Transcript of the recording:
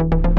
you